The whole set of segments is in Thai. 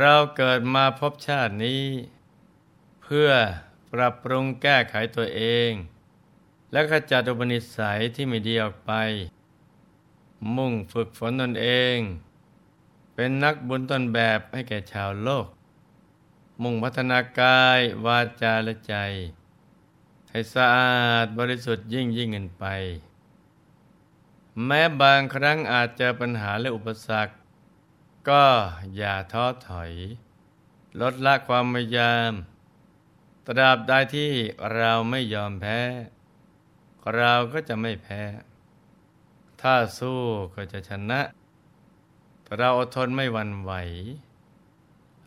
เราเกิดมาพบชาตินี้ เพื่อปรับปรุงแก้ไขตัวเอง และขจัดอุปนิสัยที่ไม่ดีออกไป มุ่งฝึกฝนตนเอง เป็นนักบุญต้นแบบให้แก่ชาวโลก มุ่งพัฒนากายวาจาและใจ ให้สะอาดบริสุทธิ์ยิ่งยิ่งขึ้นไป แม้บางครั้งอาจเจอปัญหาและอุปสรรค ก็อย่าท้อถอย ลดละความพยายามตราบใดที่เราไม่ยอมแพ้ เราก็จะไม่แพ้ ถ้าสู้ก็จะชนะ เราอดทนไม่หวั่นไหว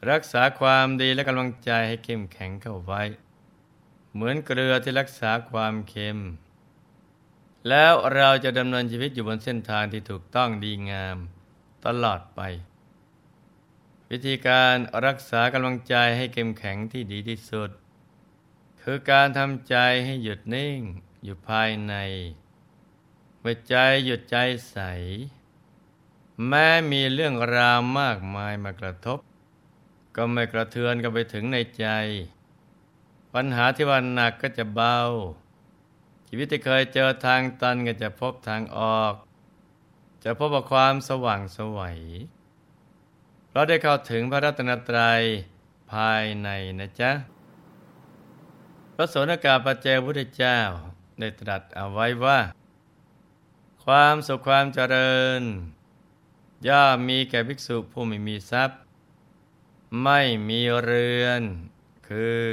รักษาความดีและกำลังใจให้เข้มแข็งเข้าไว้ เหมือนเกลือที่รักษาความเค็ม แล้วเราจะดำเนินชีวิตอยู่บนเส้นทางที่ถูกต้องดีงาม ตลอดไป วิธีการรักษากำลังใจให้เข้มแข็งที่ดีที่สุด คือการทำใจให้หยุดนิ่งอยู่ภายในเมื่อใจหยุดใจใส แม้มีเรื่องราวมากมายมากระทบ ก็ไม่กระเทือนกันไปถึงในใจ ปัญหาที่ว่าหนักก็จะเบา ชีวิตที่เคยเจอทางตันก็จะพบทางออก จะพบกับความสว่างสวัย เราได้เข้าถึงพระรัตนตรัยภายในนะจ๊ะ พระสนกาปเจพุทธเจ้าได้ตรัสเอาไว้ว่า ความสุขความเจริญ ย่อมมีแก่ภิกษุผู้ไม่มีทรัพย์ ไม่มีเรือน คือ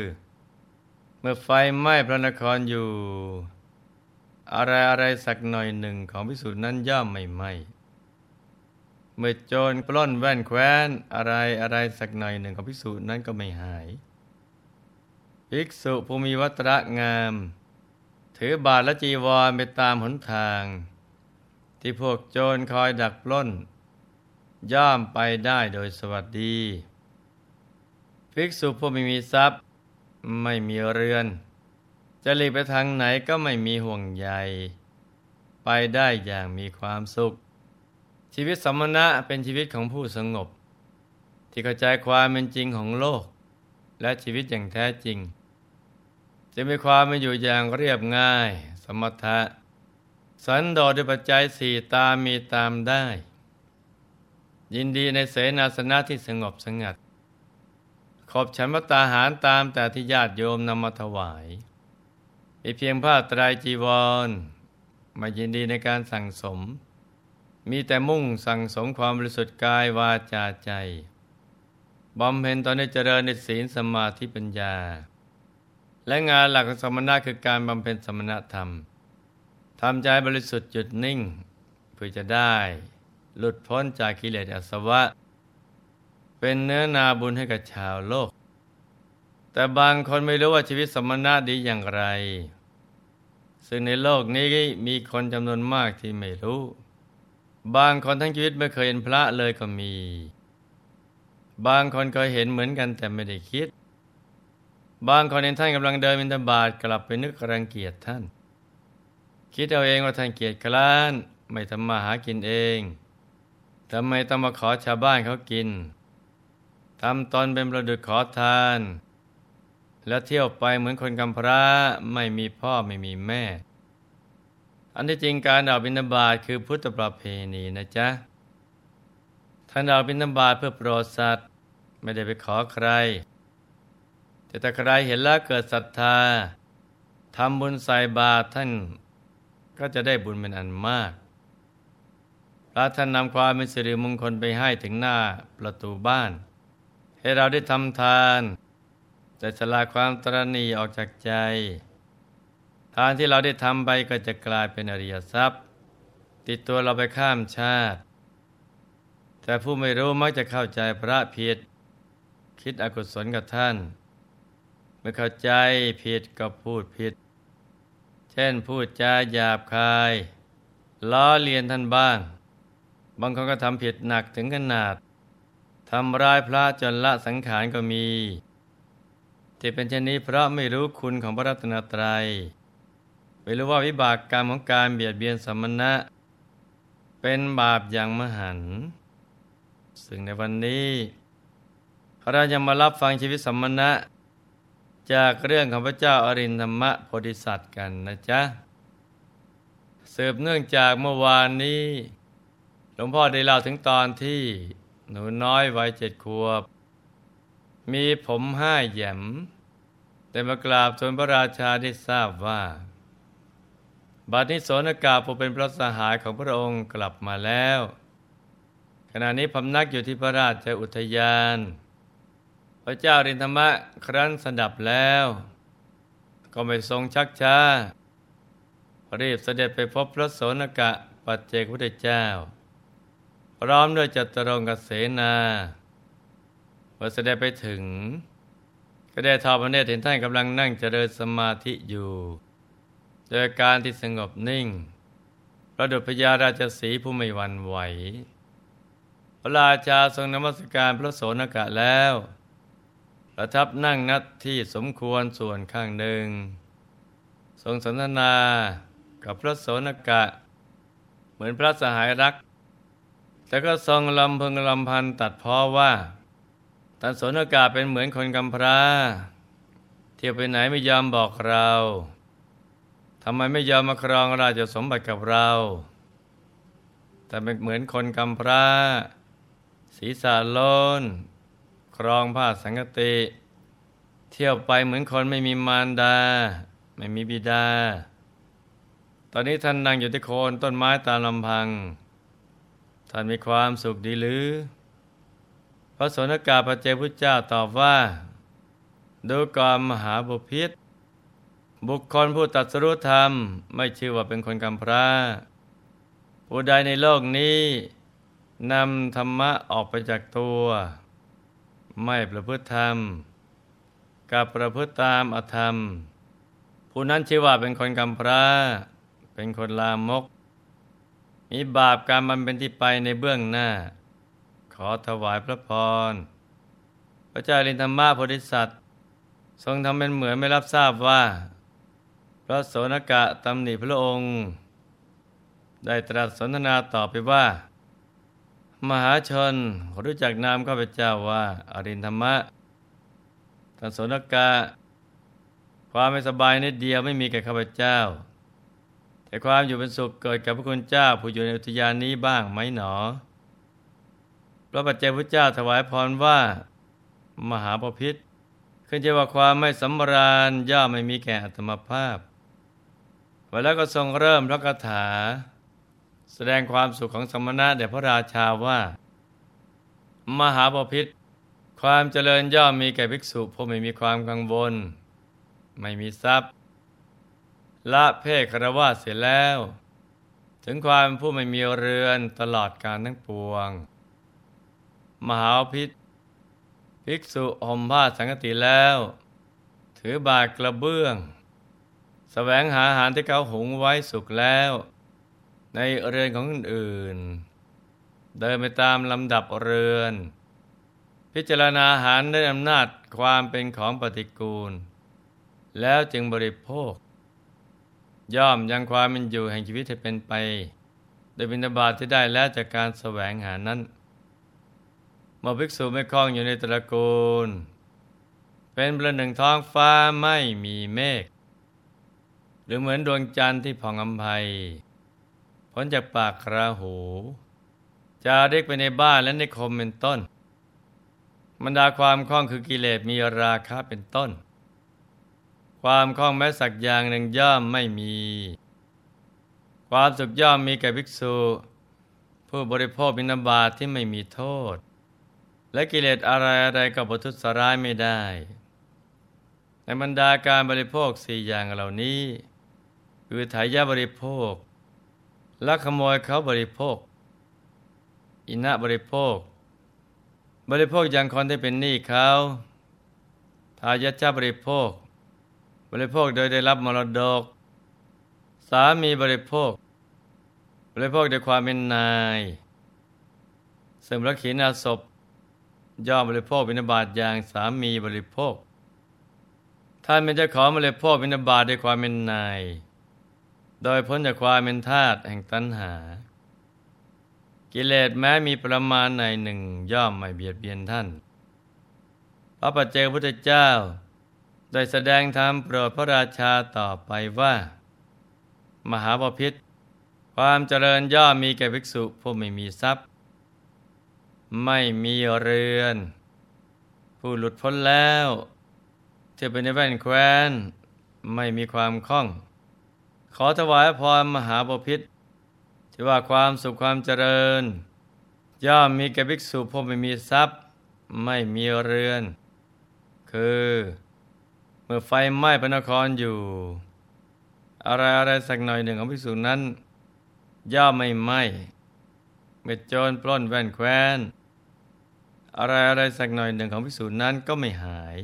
เมื่อไฟไหม้พระนครอยู่ อะไรอะไรสักหน่อยหนึ่งของภิกษุนั้นย่อมไม่ไหม้ เมื่อโจรปล้นแว่นแคว้นอะไรอะไรสักหน่อยหนึ่งของภิกษุนั้นก็ไม่หาย ภิกษุผู้มีวัตระงาม ถือบาทและจีวรไปตามหนทาง ที่พวกโจรคอยดักปล้น ย่อมไปได้โดยสวัสดี ภิกษุผู้ไม่มีทรัพย์ ไม่มีเรือน จะหลีกไปทางไหนก็ไม่มีห่วงใย ไปได้อย่างมีความสุข ชีวิตสมณะเป็นชีวิตของผู้สงบ ที่เข้าใจความเป็นจริงของโลก และชีวิตอย่างแท้จริง จะมีความเป็นอยู่อย่างเรียบง่าย สมถะ สันโดษด้วยปัจจัยสี่ตามมีตามได้ ยินดีในเสนาสนะที่สงบสงัด ขอบฉันพระตาหารตามแต่ที่ญาติโยมนำมาถวายมีเพียงผ้าตรายจีวรมายินดีในการสั่งสม มีแต่มุ่งสั่งสมความบริสุทธิ์กายวาจาใจบำเพ็ญตอนนี้เจริญในศีลสมาธิปัญญา และงานหลักของสมณะคือการบำเพ็ญสมณธรรมทำใจบริสุทธิ์หยุดนิ่ง เพื่อจะได้ หลุดพ้นจากกิเลสอาสวะ เป็นเนื้อนาบุญให้กับชาวโลก แต่บางคนไม่รู้ว่าชีวิตสมณะดีอย่างไร ซึ่งในโลกนี้มีคนจำนวนมากที่ไม่รู้ บางคนทั้งชีวิตไม่เคยเห็นพระเลยก็มี บางคนเคยเห็นเหมือนกันแต่ไม่ได้คิด บางคนเห็นท่านกำลังเดินบินทบาทกลับไปนึกรังเกียจท่าน คิดเอาเองว่าท่านเกียจกล้านไม่ทำมาหากินเองทำไมต้องมาขอชาวบ้านเขากินทำตอนเป็นประดุจขอทาน แล้วเที่ยวไปเหมือนคนกำพร้าไม่มีพ่อไม่มีแม่ อันที่จริงการออกบิณฑบาตคือพุทธประเพณีนะจ๊ะท่านออกบิณฑบาตเพื่อโปรดสัตว์ไม่ได้ไปขอใคร แต่ถ้าใครเห็นแล้วเกิดศรัทธาทำบุญใส่บาตรท่านก็จะได้บุญเป็นอันมากพระท่านนำความเป็นสิริมงคลไปให้ถึงหน้าประตูบ้าน ให้เราได้ทำทานจะสลาความตรณีออกจากใจ ทานที่เราได้ทำไปก็จะกลายเป็นอริยทรัพย์ ติดตัวเราไปข้ามชาติ แต่ผู้ไม่รู้มักจะเข้าใจพระผิด คิดอกุศลกับท่าน เมื่อเข้าใจผิดก็พูดผิด เช่นพูดจาหยาบคายล้อเลียนท่านบ้าง บางคนก็ทำผิดหนักถึงขนาดทำร้ายพระจนละสังขารก็มีที่เป็นเช่นนี้เพราะไม่รู้คุณของพระรัตนตรัย ไม่รู้ว่าวิบากกรรมของการเบียดเบียนสมณะ เป็นบาปอย่างมหันซึ่งในวันนี้เราจะมารับฟังชีวิตสัมมณะ จากเรื่องของพระเจ้าอรินธรรมโพธิสัตว์กันนะจ๊ะสืบเนื่องจากเมื่อวานนี้หลวงพ่อได้เล่าถึงตอนที่หนูน้อยวัยเจ็ดขวบ มีผมห้าแหยมแต่มากราบทูลพระราชาได้ทราบว่า บัดนี้โสนกาผู้เป็นพระสหายของพระองค์กลับมาแล้ว ขณะนี้พำนักอยู่ที่พระราชอุทยาน พระเจ้ารินธรรมะครั้นสดับแล้ว ก็ไม่ทรงชักช้ารีบเสด็จไปพบพระโสนกะปัจเจกพุทธเจ้า พร้อมด้วยจัตรงกเสนาเมื่อเสด็จไปถึง ก็ได้ทอดพระเนตรเห็นท่านกำลังนั่งเจริญสมาธิอยู่ โดยการที่สงบนิ่ง ประดุจพญาราชสีผู้ไม่หวั่นไหว พระราชาทรงนมัสการพระโสนกะแล้ว ประทับนั่งนัดที่สมควรส่วนข้างหนึ่ง ทรงสนทนากับพระโสนกะ เหมือนพระสหายรัก แต่ก็ทรงลำพึงลำพันตัดพ้อว่าท่านโสนกะเป็นเหมือนคนกำพร้า เที่ยวไปไหนไม่ยอมบอกเรา ทำไมไม่ยอมมาครองราชสมบัติกับเรา แต่เป็นเหมือนคนกำพร้า ศีรษะโลน ครองผ้าสังกติ เที่ยวไปเหมือนคนไม่มีมารดา ไม่มีบิดา ตอนนี้ท่านนั่งอยู่ที่โคนต้นไม้ตามลำพัง ท่านมีความสุขดีหรือ พระสนกาพระเจ้าพุทธเจ้าตอบว่า ดูกรมมหาบุพิษ บุคคลผู้ตัดสรุธรรม ไม่ชื่อว่าเป็นคนกำพร้าผู้ใดในโลกนี้นำธรรมะออกไปจากตัว ไม่ประพฤติธรรม กับประพฤติตามอธรรม ผู้นั้นชื่อว่าเป็นคนกำพร้า เป็นคนลามก มีบาปกรรมมันเป็นที่ไปในเบื้องหน้า ขอถวายพระพร พระเจ้าลินธรรมะโพธิสัตว์ ทรงทำเป็นเหมือนไม่รับทราบว่า ระโสนกะตำหนิพระองค์ ได้ตรัสสนทนาต่อไปว่า มหาชนรู้จักนามข้าพเจ้าว่าอรินธรรมะท่านโสนกะ ความไม่สบายนิดเดียวไม่มีแก่ข้าพเจ้า แต่ความอยู่เป็นสุขเกิดกับพระคุณเจ้าผู้อยู่ในอุทยานนี้บ้างไหมหนอ พระปัจเจกพุทธเจ้าถวายพรว่า มหาปพิธขึ้นจะว่าความไม่สำราญย่อมไม่มีแก่อัตมภาพ แล้วก็ทรงเริ่มพระคาถา แสดงความสุขของสมณะแด่พระราชาว่า มหาปพิธความเจริญย่อมมีแก่ภิกษุผู้ไม่มีความกังวล ไม่มีทรัพย์ ละเพศคารวะเสร็จแล้ว ถึงความผู้ไม่มีเรือนตลอดการทั้งปวง มหาพิษภิกษุห่มผ้าสังกติแล้ว ถือบาทกระเบื้อง แสวงหาอาหารที่เขาหุงไว้สุกแล้ว ในเรือนของอื่น เดินไปตามลำดับเรือน พิจารณาอาหารด้วยอำนาจความเป็นของปฏิกูล แล้วจึงบริโภค ย่อมยังความเป็นอยู่แห่งชีวิตให้เป็นไป โดยบิณฑบาตที่ได้แล้วจากการแสวงหานั้นเมื่อภิกษุไม่คล้องอยู่ในตระกูล เป็นประหนึ่งท้องฟ้าไม่มีเมฆ รือเหมือนดวงจันทร์ที่ผ่องอำไพพ้นจากปากคราหูจะเรียกไปในบ้านและในคมเป็นต้นบรรดาความคล้องคือกิเลสมีราคะเป็นต้น ความคล่องแม้สักอย่างหนึ่งย่อมไม่มี ความสุขย่อมมีแก่ภิกษุ ผู้บริโภคบิณฑบาตทที่ไม่มีโทษ และกิเลสอะไรอะไรก็บทุสร้ายไม่ได้ ในบรรดาการบริโภคสี่อย่างเหล่านี้ คือถ่ายยาบริโภคลักขโมยเขาบริโภค อินะบริโภค บริโภคอย่างคนที่เป็นหนี้เขาทายาชบริโภค บริโภคโดยได้รับมรดก สามีบริโภค บริโภคด้วยความเป็นนายซึ่งพระขีณาศพย่อมบริโภคบิณฑบาตอย่างสามีบริโภค ท่านเป็นเจ้าของบริโภคบิณฑบาตด้วยความเป็นนาย โดยพ้นจากความเป็นทาตุแห่งตัณหา กิเลสแม้มีประมาณในหนึ่งย่อมไม่เบียดเบียนท่าน พระปัจเจกพุทธเจ้า ได้แสดงธรรมโปรดพระราชาต่อไปว่า มหาบพิษความเจริญย่อมมีแก่ภิกษุผู้ไม่มีทรัพย์ ไม่มีเรือน ผู้หลุดพ้นแล้วเที่เป็นในแว่นแคว้น ไม่มีความคล่อง ขอถวายพรมหาบพิษที่ว่าความสุขความเจริญ ย่อมมีแก่ภิกษุผู้ไม่มีทรัพย์ ไม่มีเรือน คือ เมื่อไฟไหม้พระนครอยู่ อะไรอะไรสักหน่อยหนึ่งของภิกษุนั้น ย่อมไม่ไหม้เมื่อโจรปล้นแว่นแคว้น อะไรอะไรสักหน่อยหนึ่งของภิกษุนั้นก็ไม่หาย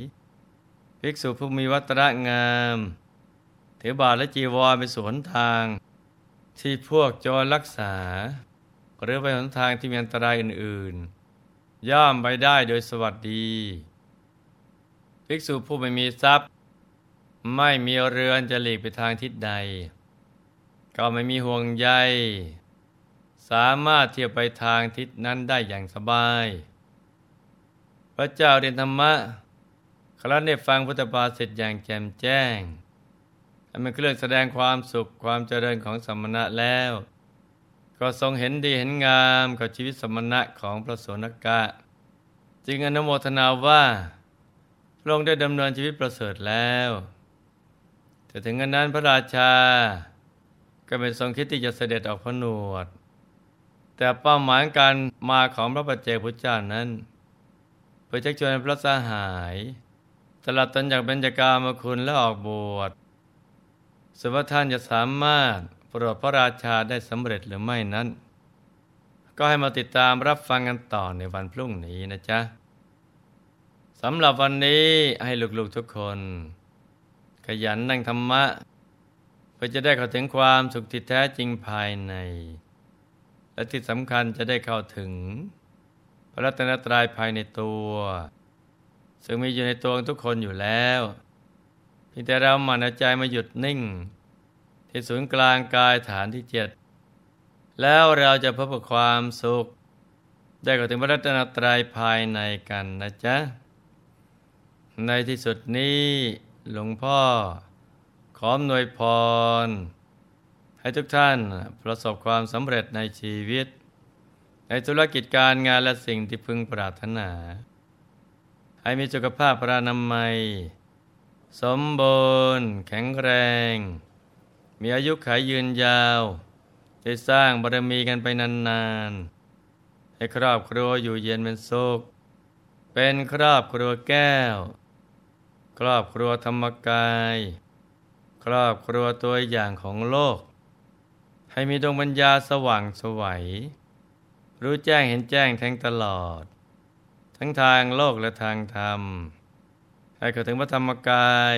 ภิกษุผู้มีวัตรงาม ถือบาทและจีวรไปสวนทาง ที่พวกโจรรักษา หรือไปหนทางที่มีอันตรายอื่น ๆ ย่อมไปได้โดยสวัสดีภิกษุผู้ไม่มีทรัพย์ ไม่มีเรือนจะหลีกไปทางทิศใด ก็ไม่มีห่วงใยสามารถเที่ยวไปทางทิศนั้นได้อย่างสบาย พระเจ้าเรียนธรรมะครั้นได้ฟังพุทธบาสิทอย่างแจ่มแจ้ง อันเป็นเครื่องแสดงความสุขความเจริญของสมณะแล้ว ก็ทรงเห็นดีเห็นงามกับชีวิตสมณะของพระโสนกะ จึงอนุโมทนาว่าพระองค์ได้ดำเนินชีวิตประเสริฐแล้วแต่ถึงนั้นพระราชา ก็เป็นทรงคิดที่จะเสด็จออกพนวด แต่เป้าหมายการมาของพระปัจเจกพุทธเจ้านั้นเพื่อชักชวนพระสหายตลัดตันจากเบญจากามาคุณและออกบวช สุภท่านจะสามารถโปรดพระราชาได้สำเร็จหรือไม่นั้น ก็ให้มาติดตามรับฟังกันต่อในวันพรุ่งนี้นะจ๊ะสำหรับวันนี้ให้ลูกๆทุกคน ขยันนั่งธรรมะ เพื่อจะได้เข้าถึงความสุขที่แท้จริงภายใน และที่สำคัญจะได้เข้าถึง พระรัตนตรัยภายในตัว ซึ่งมีอยู่ในตัวทุกคนอยู่แล้ว เพียงแต่เราหมั่นใจมาหยุดนิ่ง ที่ศูนย์กลางกายฐานที่เจ็ดแล้วเราจะพบกับความสุข ได้เข้าถึงพระรัตนตรัยภายในกันนะจ๊ะ ในที่สุดนี้หลวงพ่อ ขออำนวยพร ให้ทุกท่านประสบความสำเร็จในชีวิต ในธุรกิจการงานและสิ่งที่พึงปรารถนา ให้มีสุขภาพพรานามัย สมบูรณ์แข็งแรง มีอายุขายยืนยาวได้สร้างบารมีกันไปนานๆ ให้ครอบครัวอยู่เย็นเป็นสุข เป็นครอบครัวแก้ว ครอบครัวธรรมกาย ครอบครัวตัวอย่างของโลก ให้มีดวงปัญญาสว่างสวัย รู้แจ้งเห็นแจ้งทั้งตลอด ทั้งทางโลกและทางธรรม ให้เข้าถึงพระธรรมกาย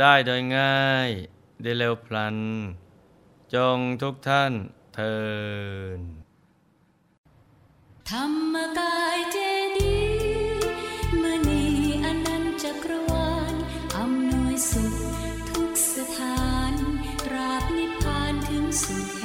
ได้โดยง่ายได้เร็วพลัน จงทุกท่านเทินธรรมกายเจดีมณีอนันจักรวาลอำนวยสุขทุกสถานตราบนิพพานถึงสุข